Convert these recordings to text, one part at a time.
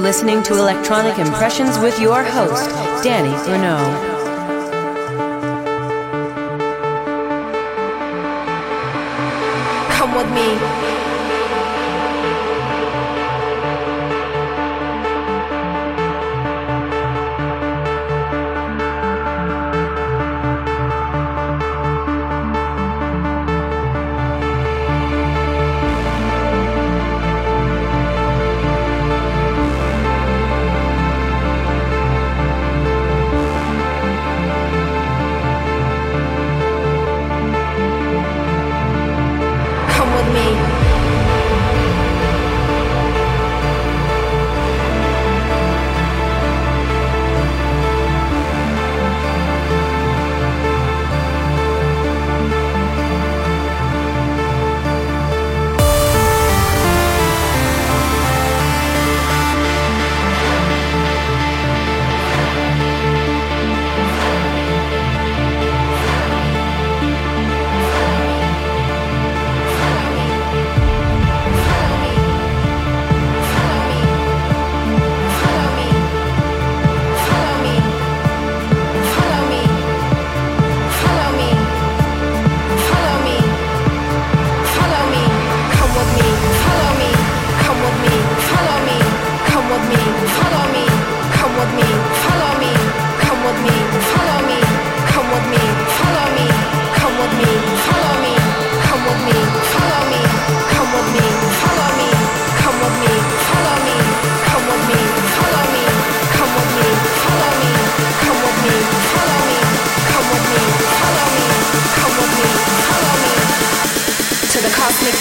Listening to Electronic Impressions with your host, Danny Grunow.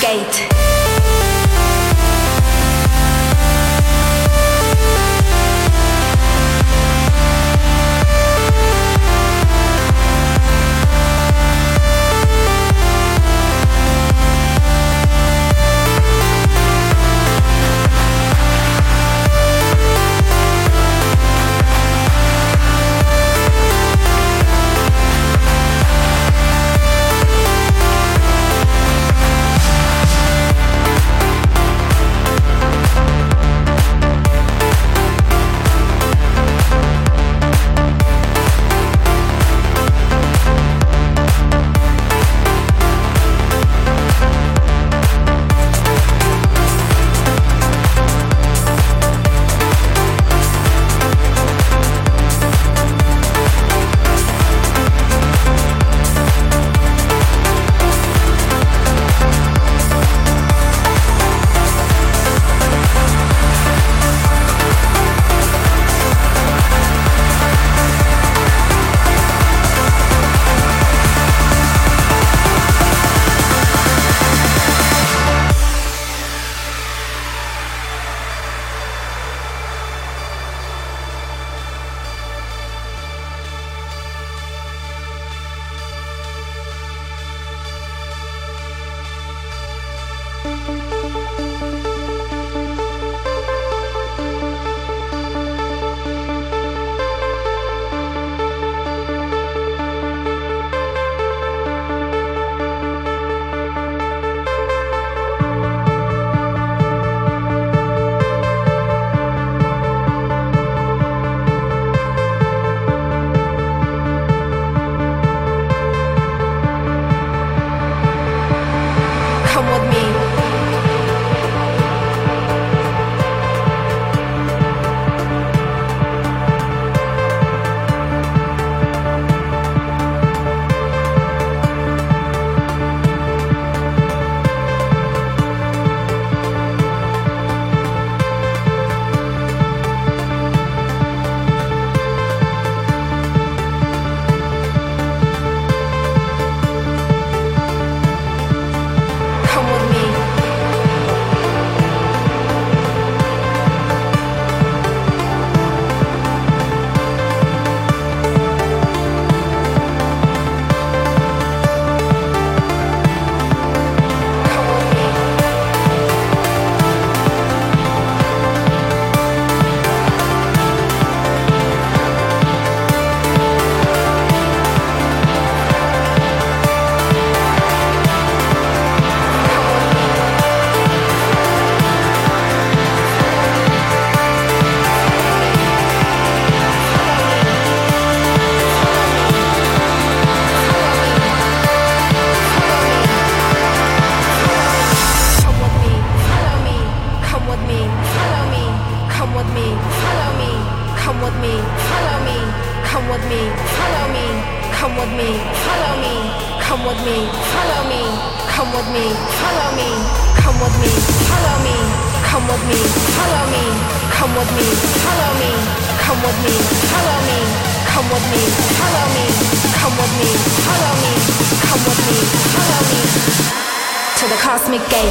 Come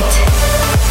Light.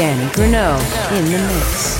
Danny Grunow in the mix.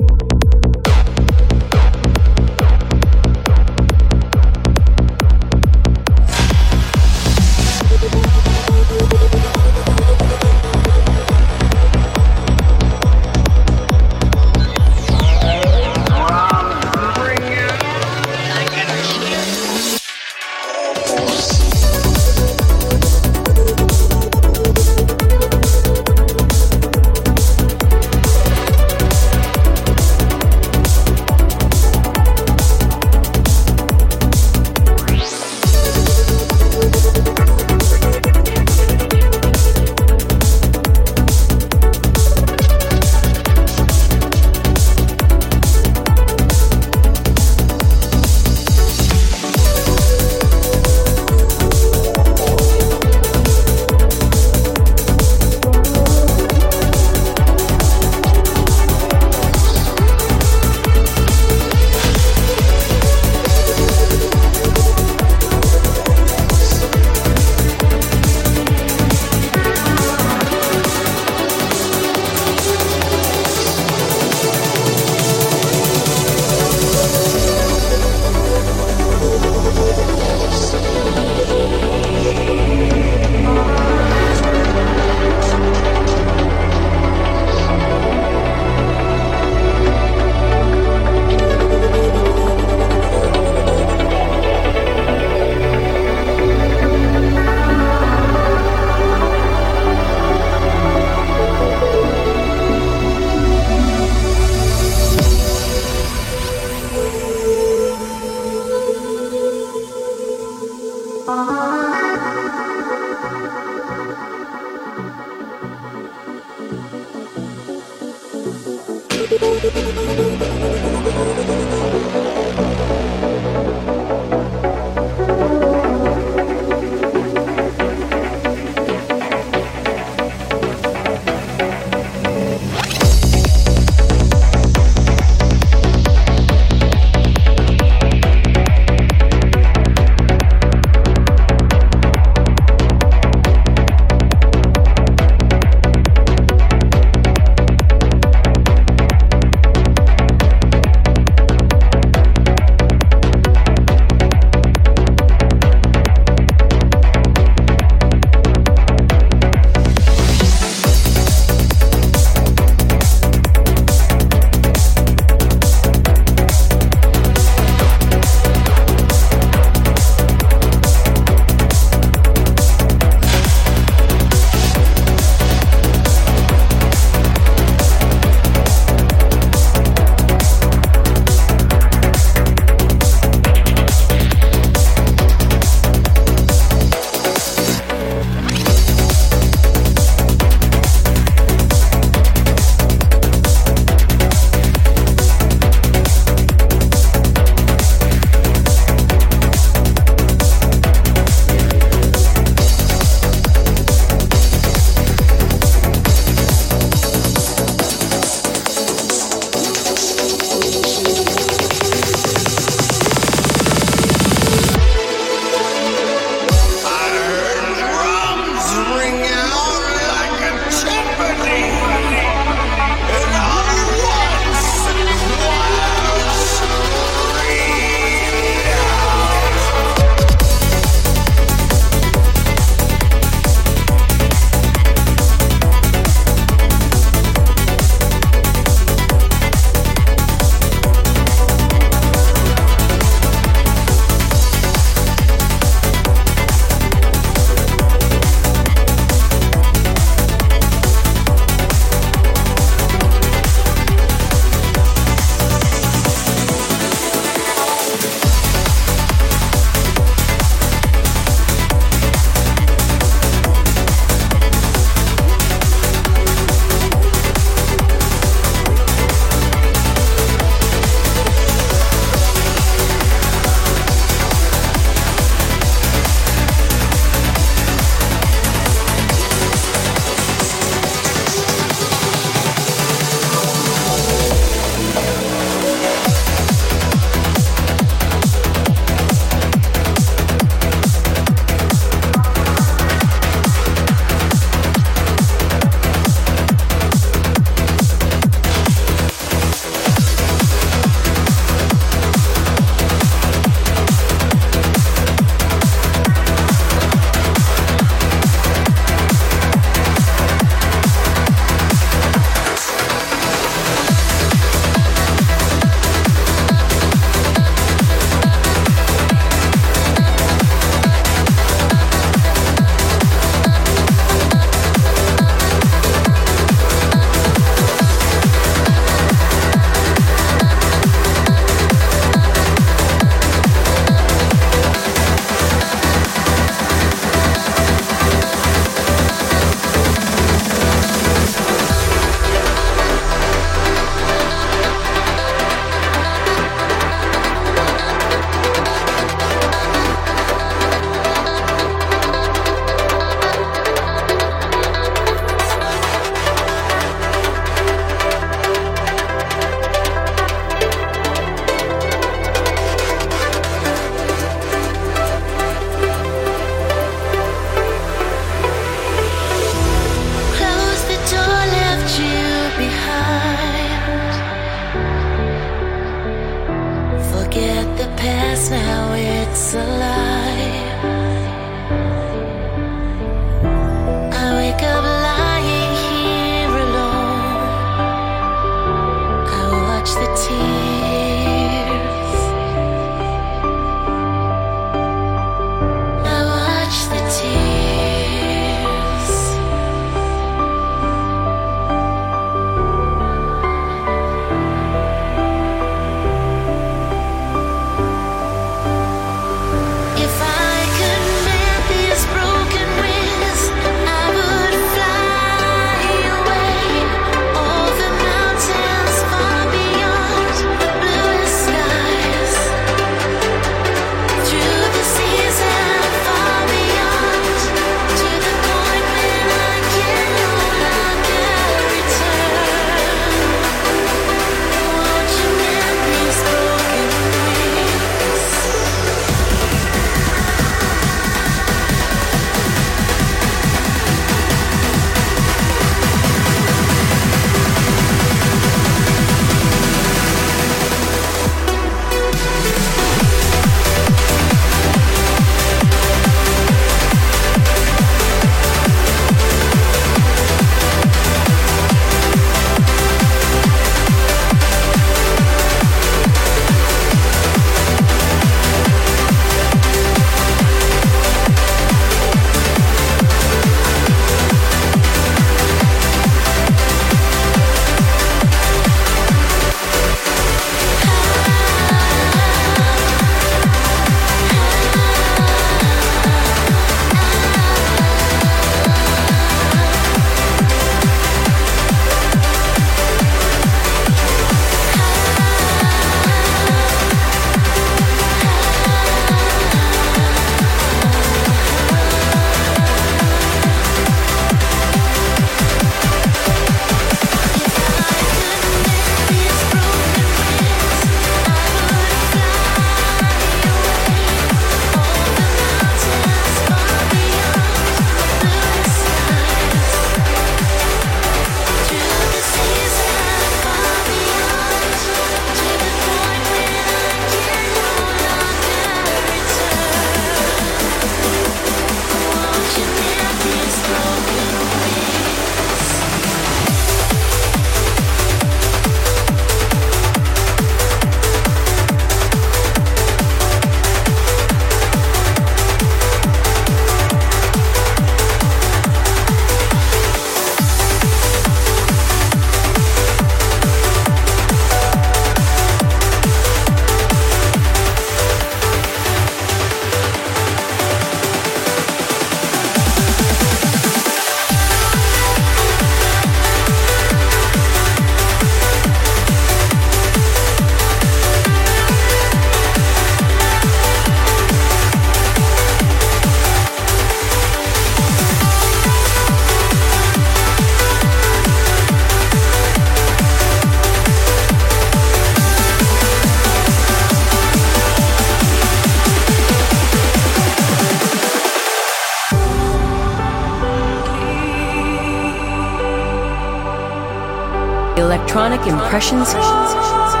Electronic Impressions.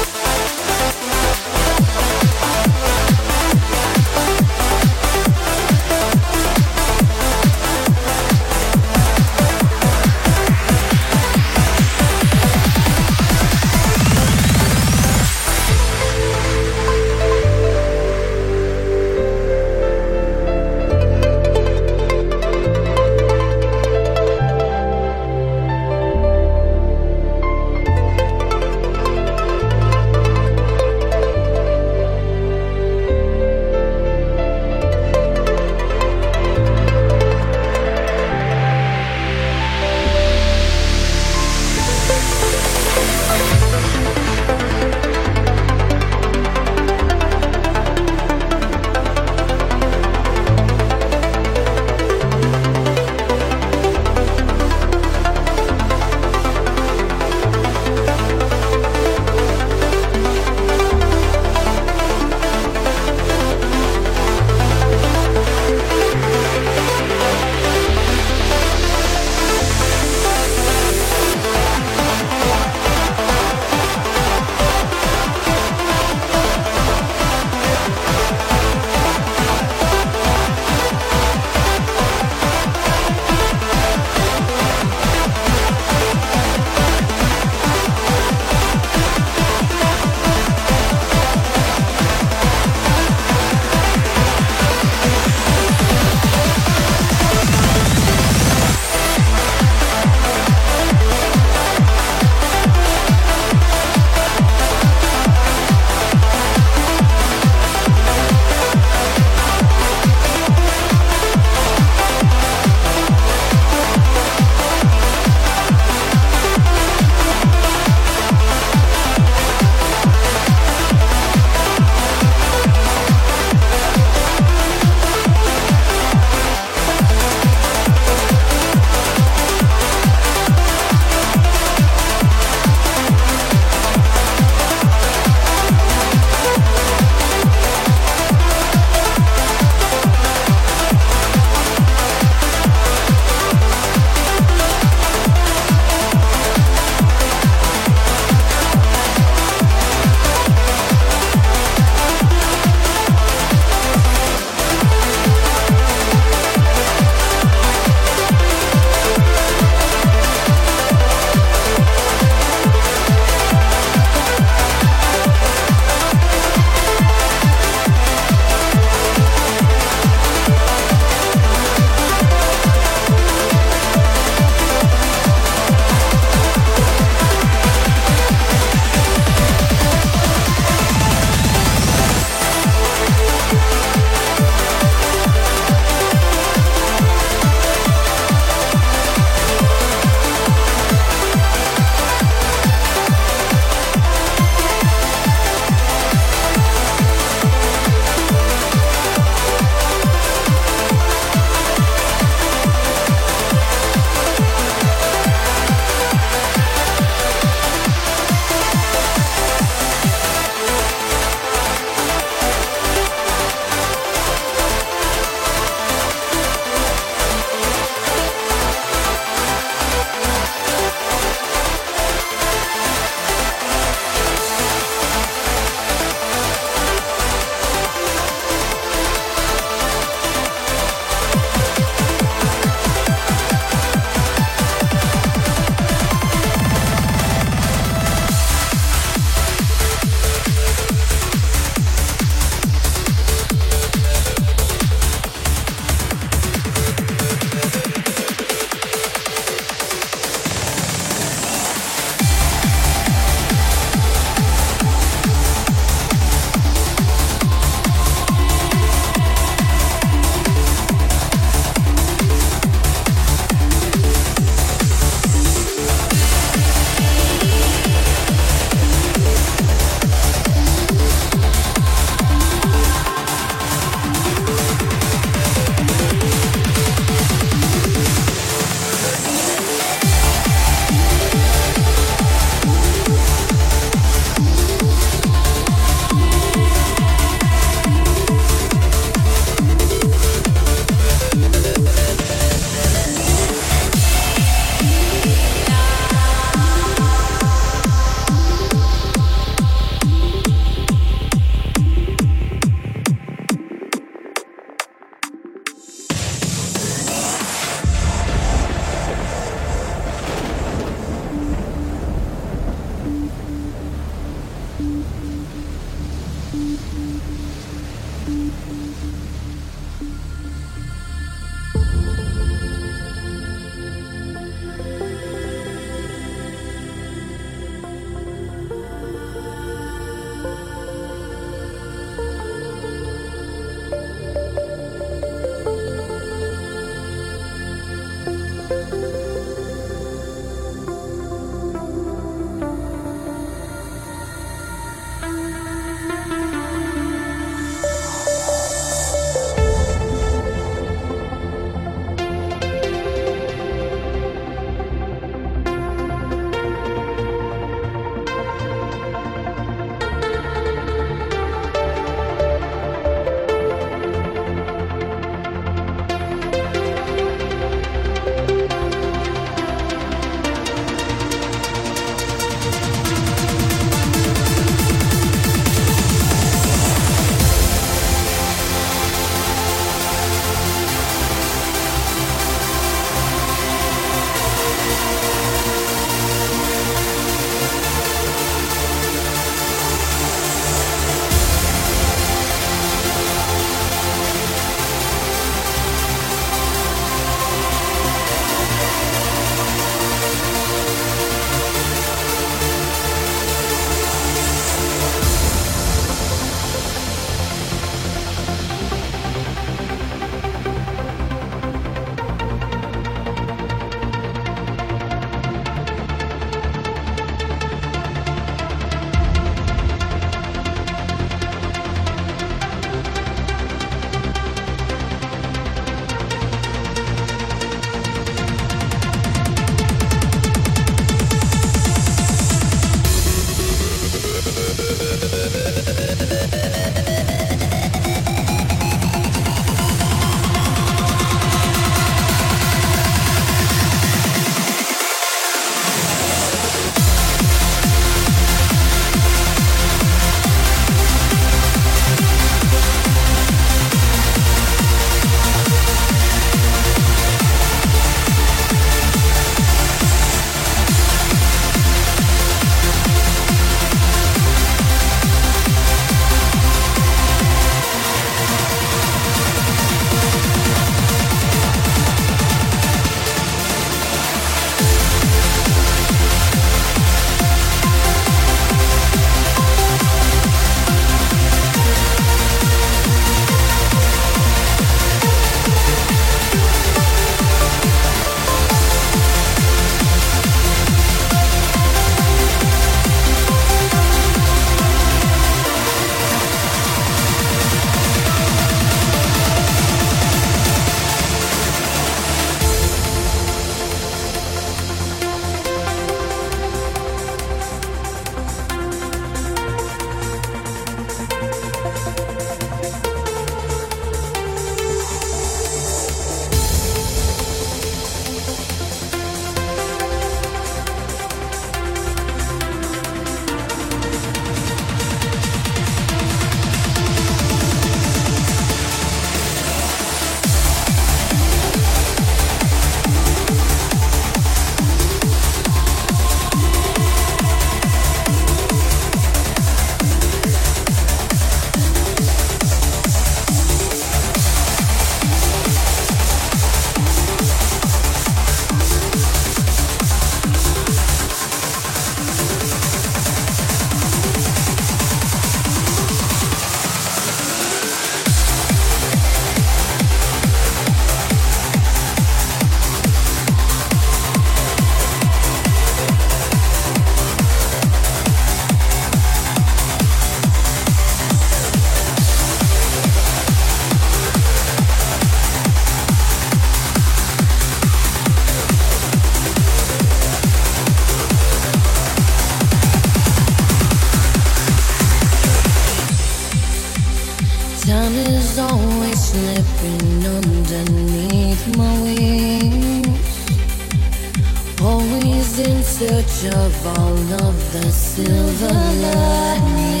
Search of all of the silver lining.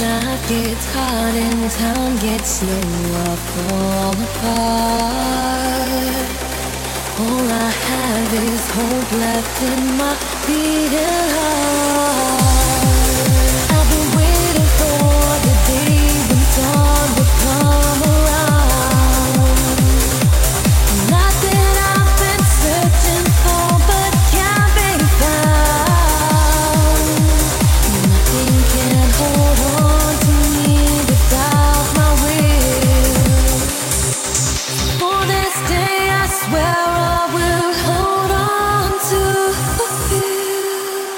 Life gets hard and time gets slower fall apart. All I have is hope left in my beating heart. I've been waiting for the day when dawn will come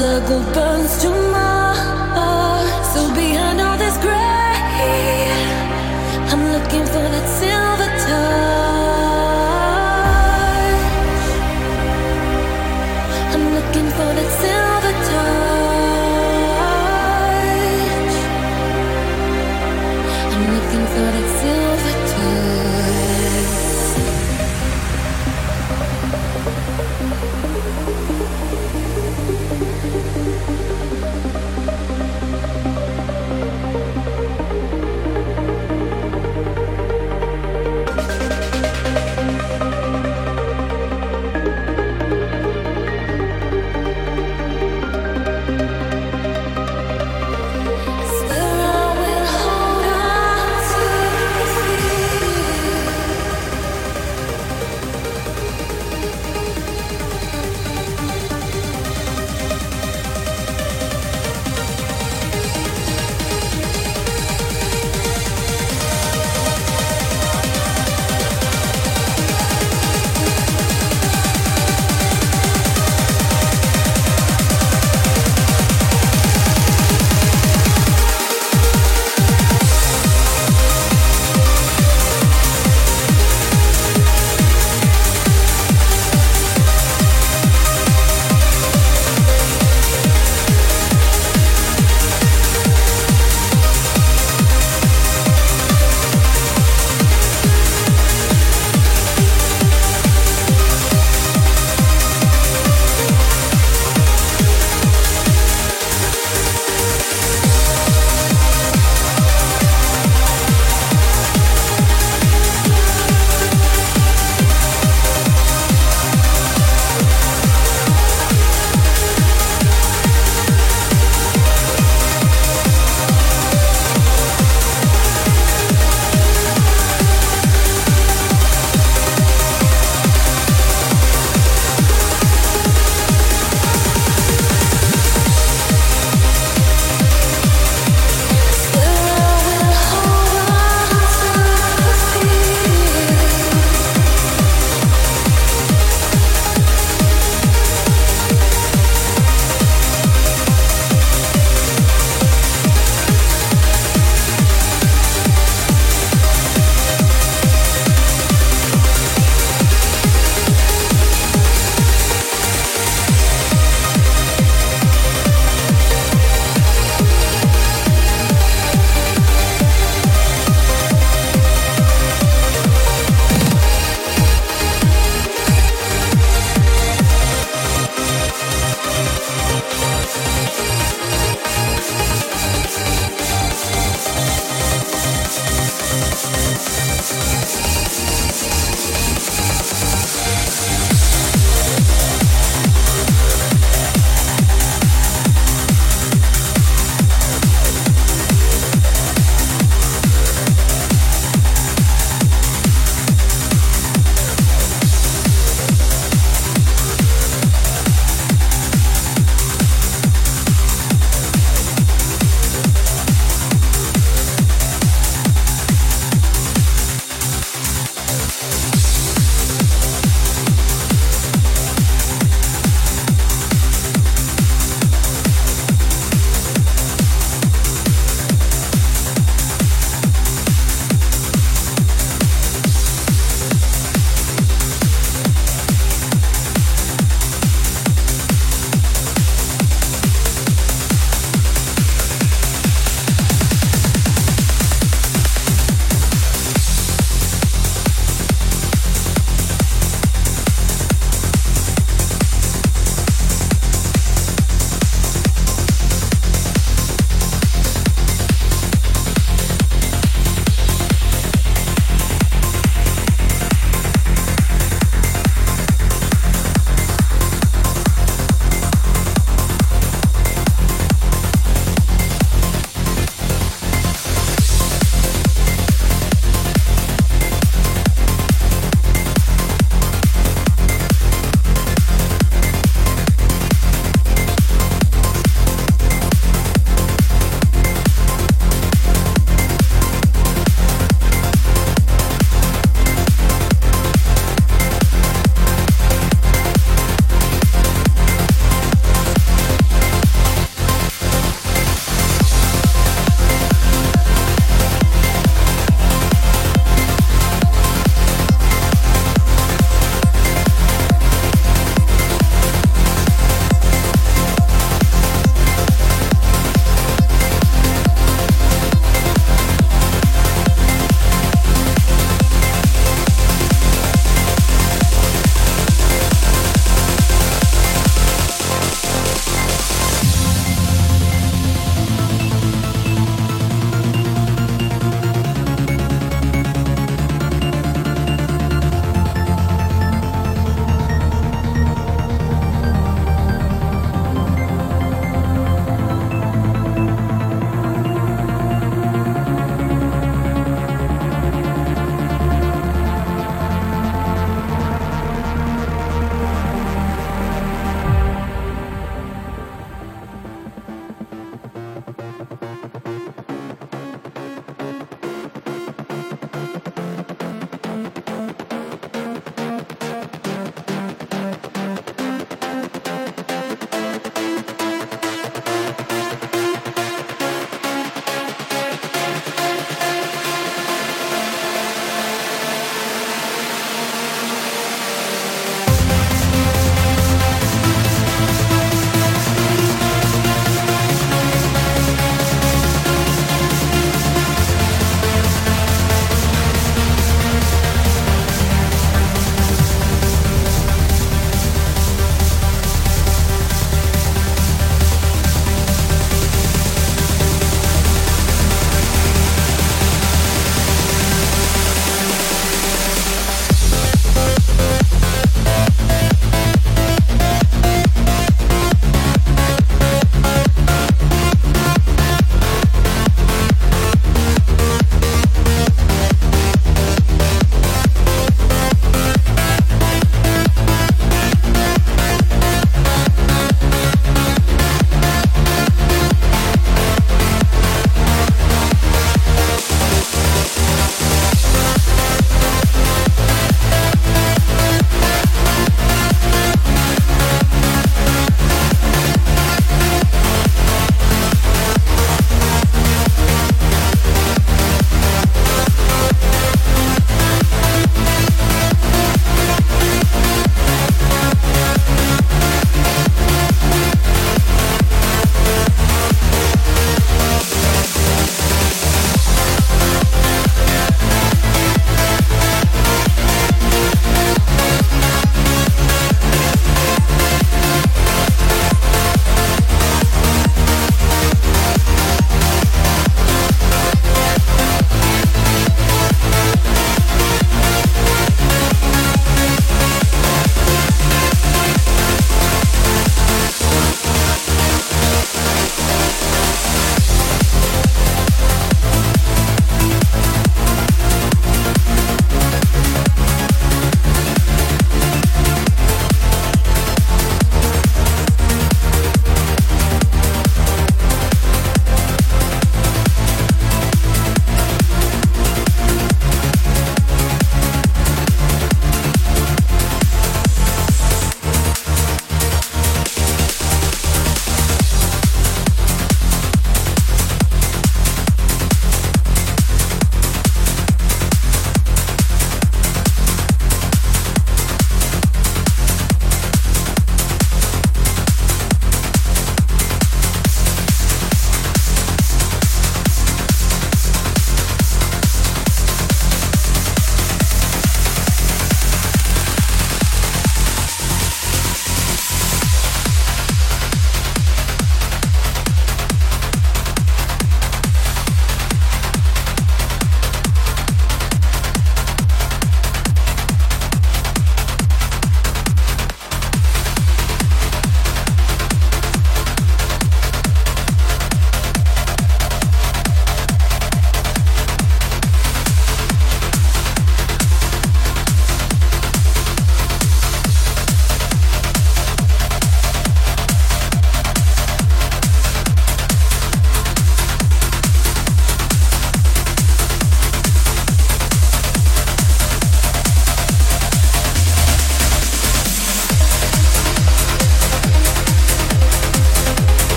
the gold burns too much.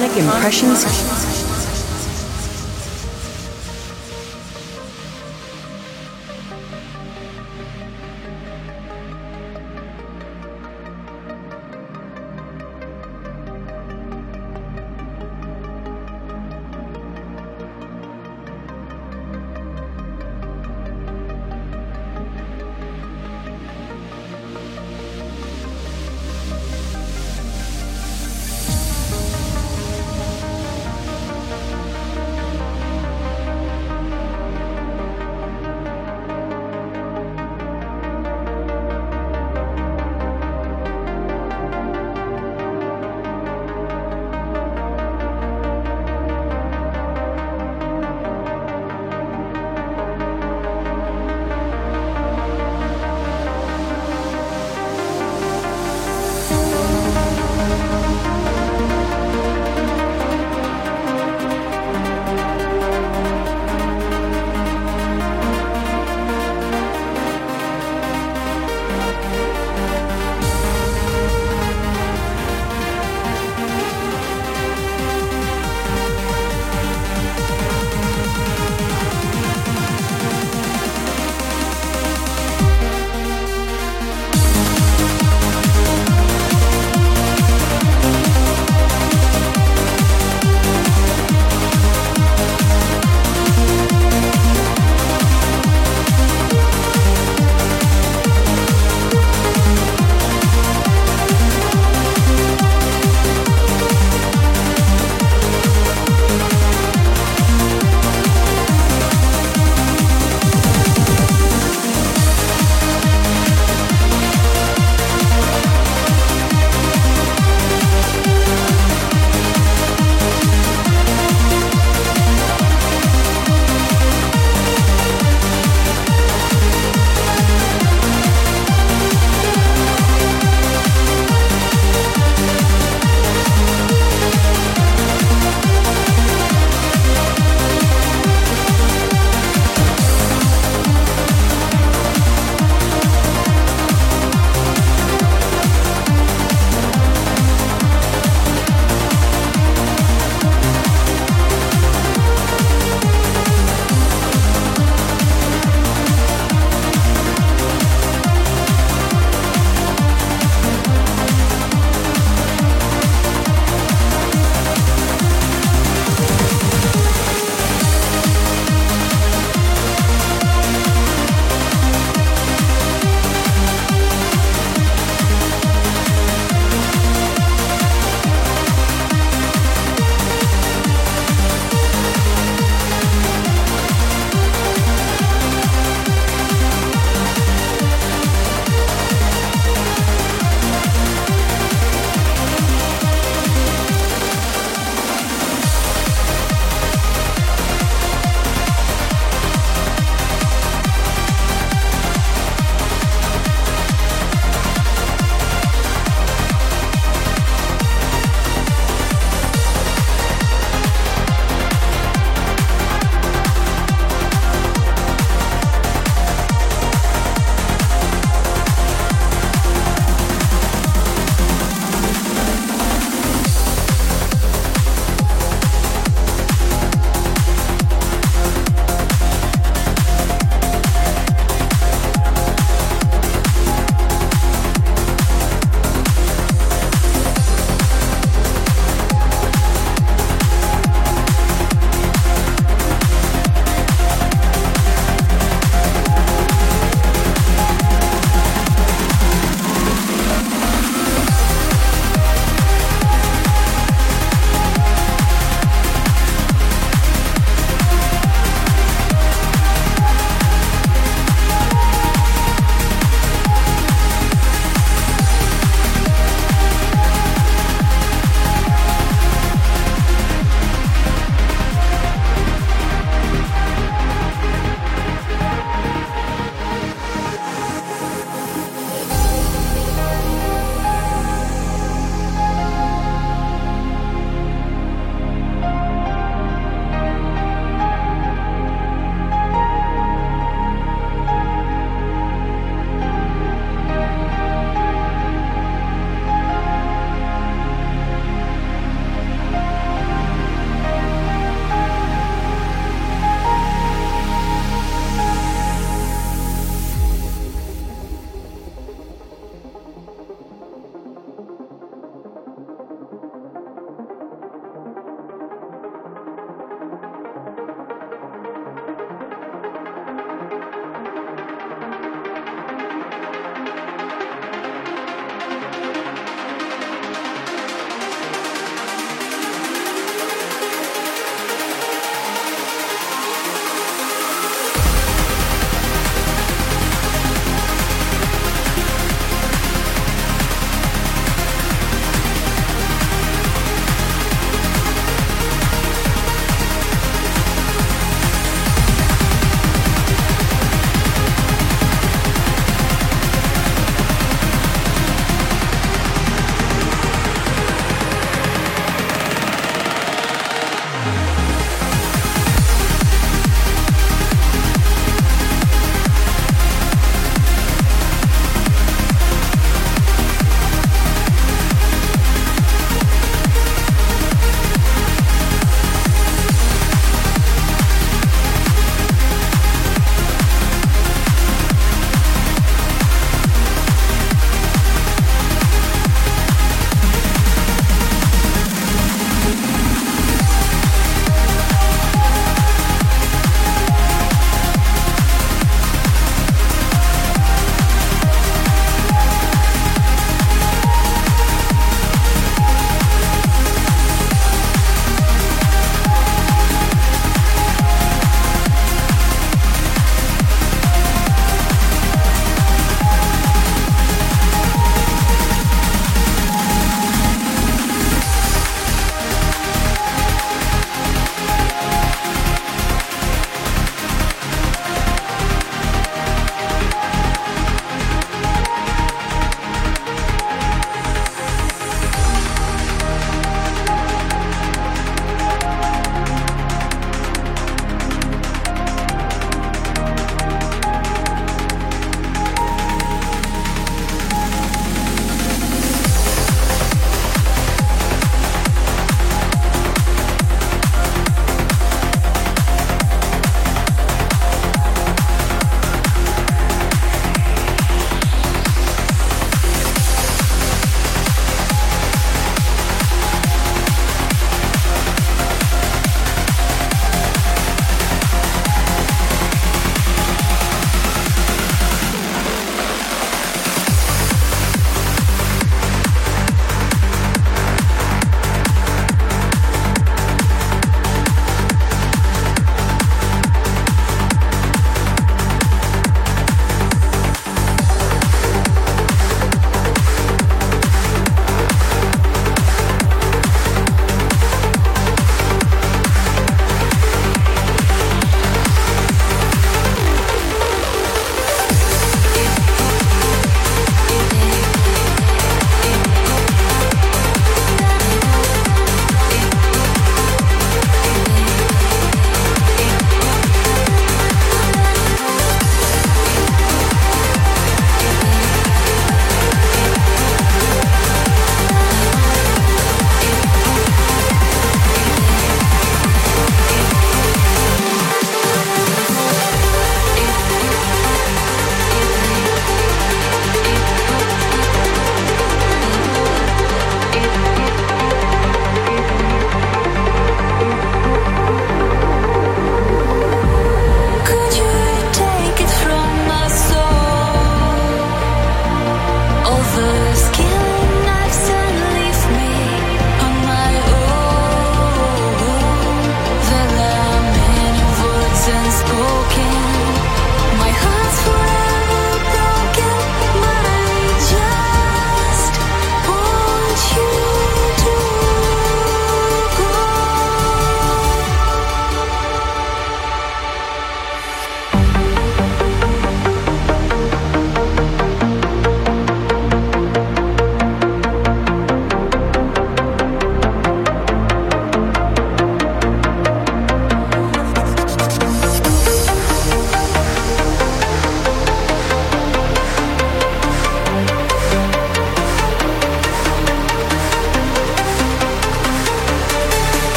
Electronic Impressions.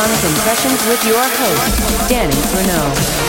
Electronic Impressions with your host, Danny Renault.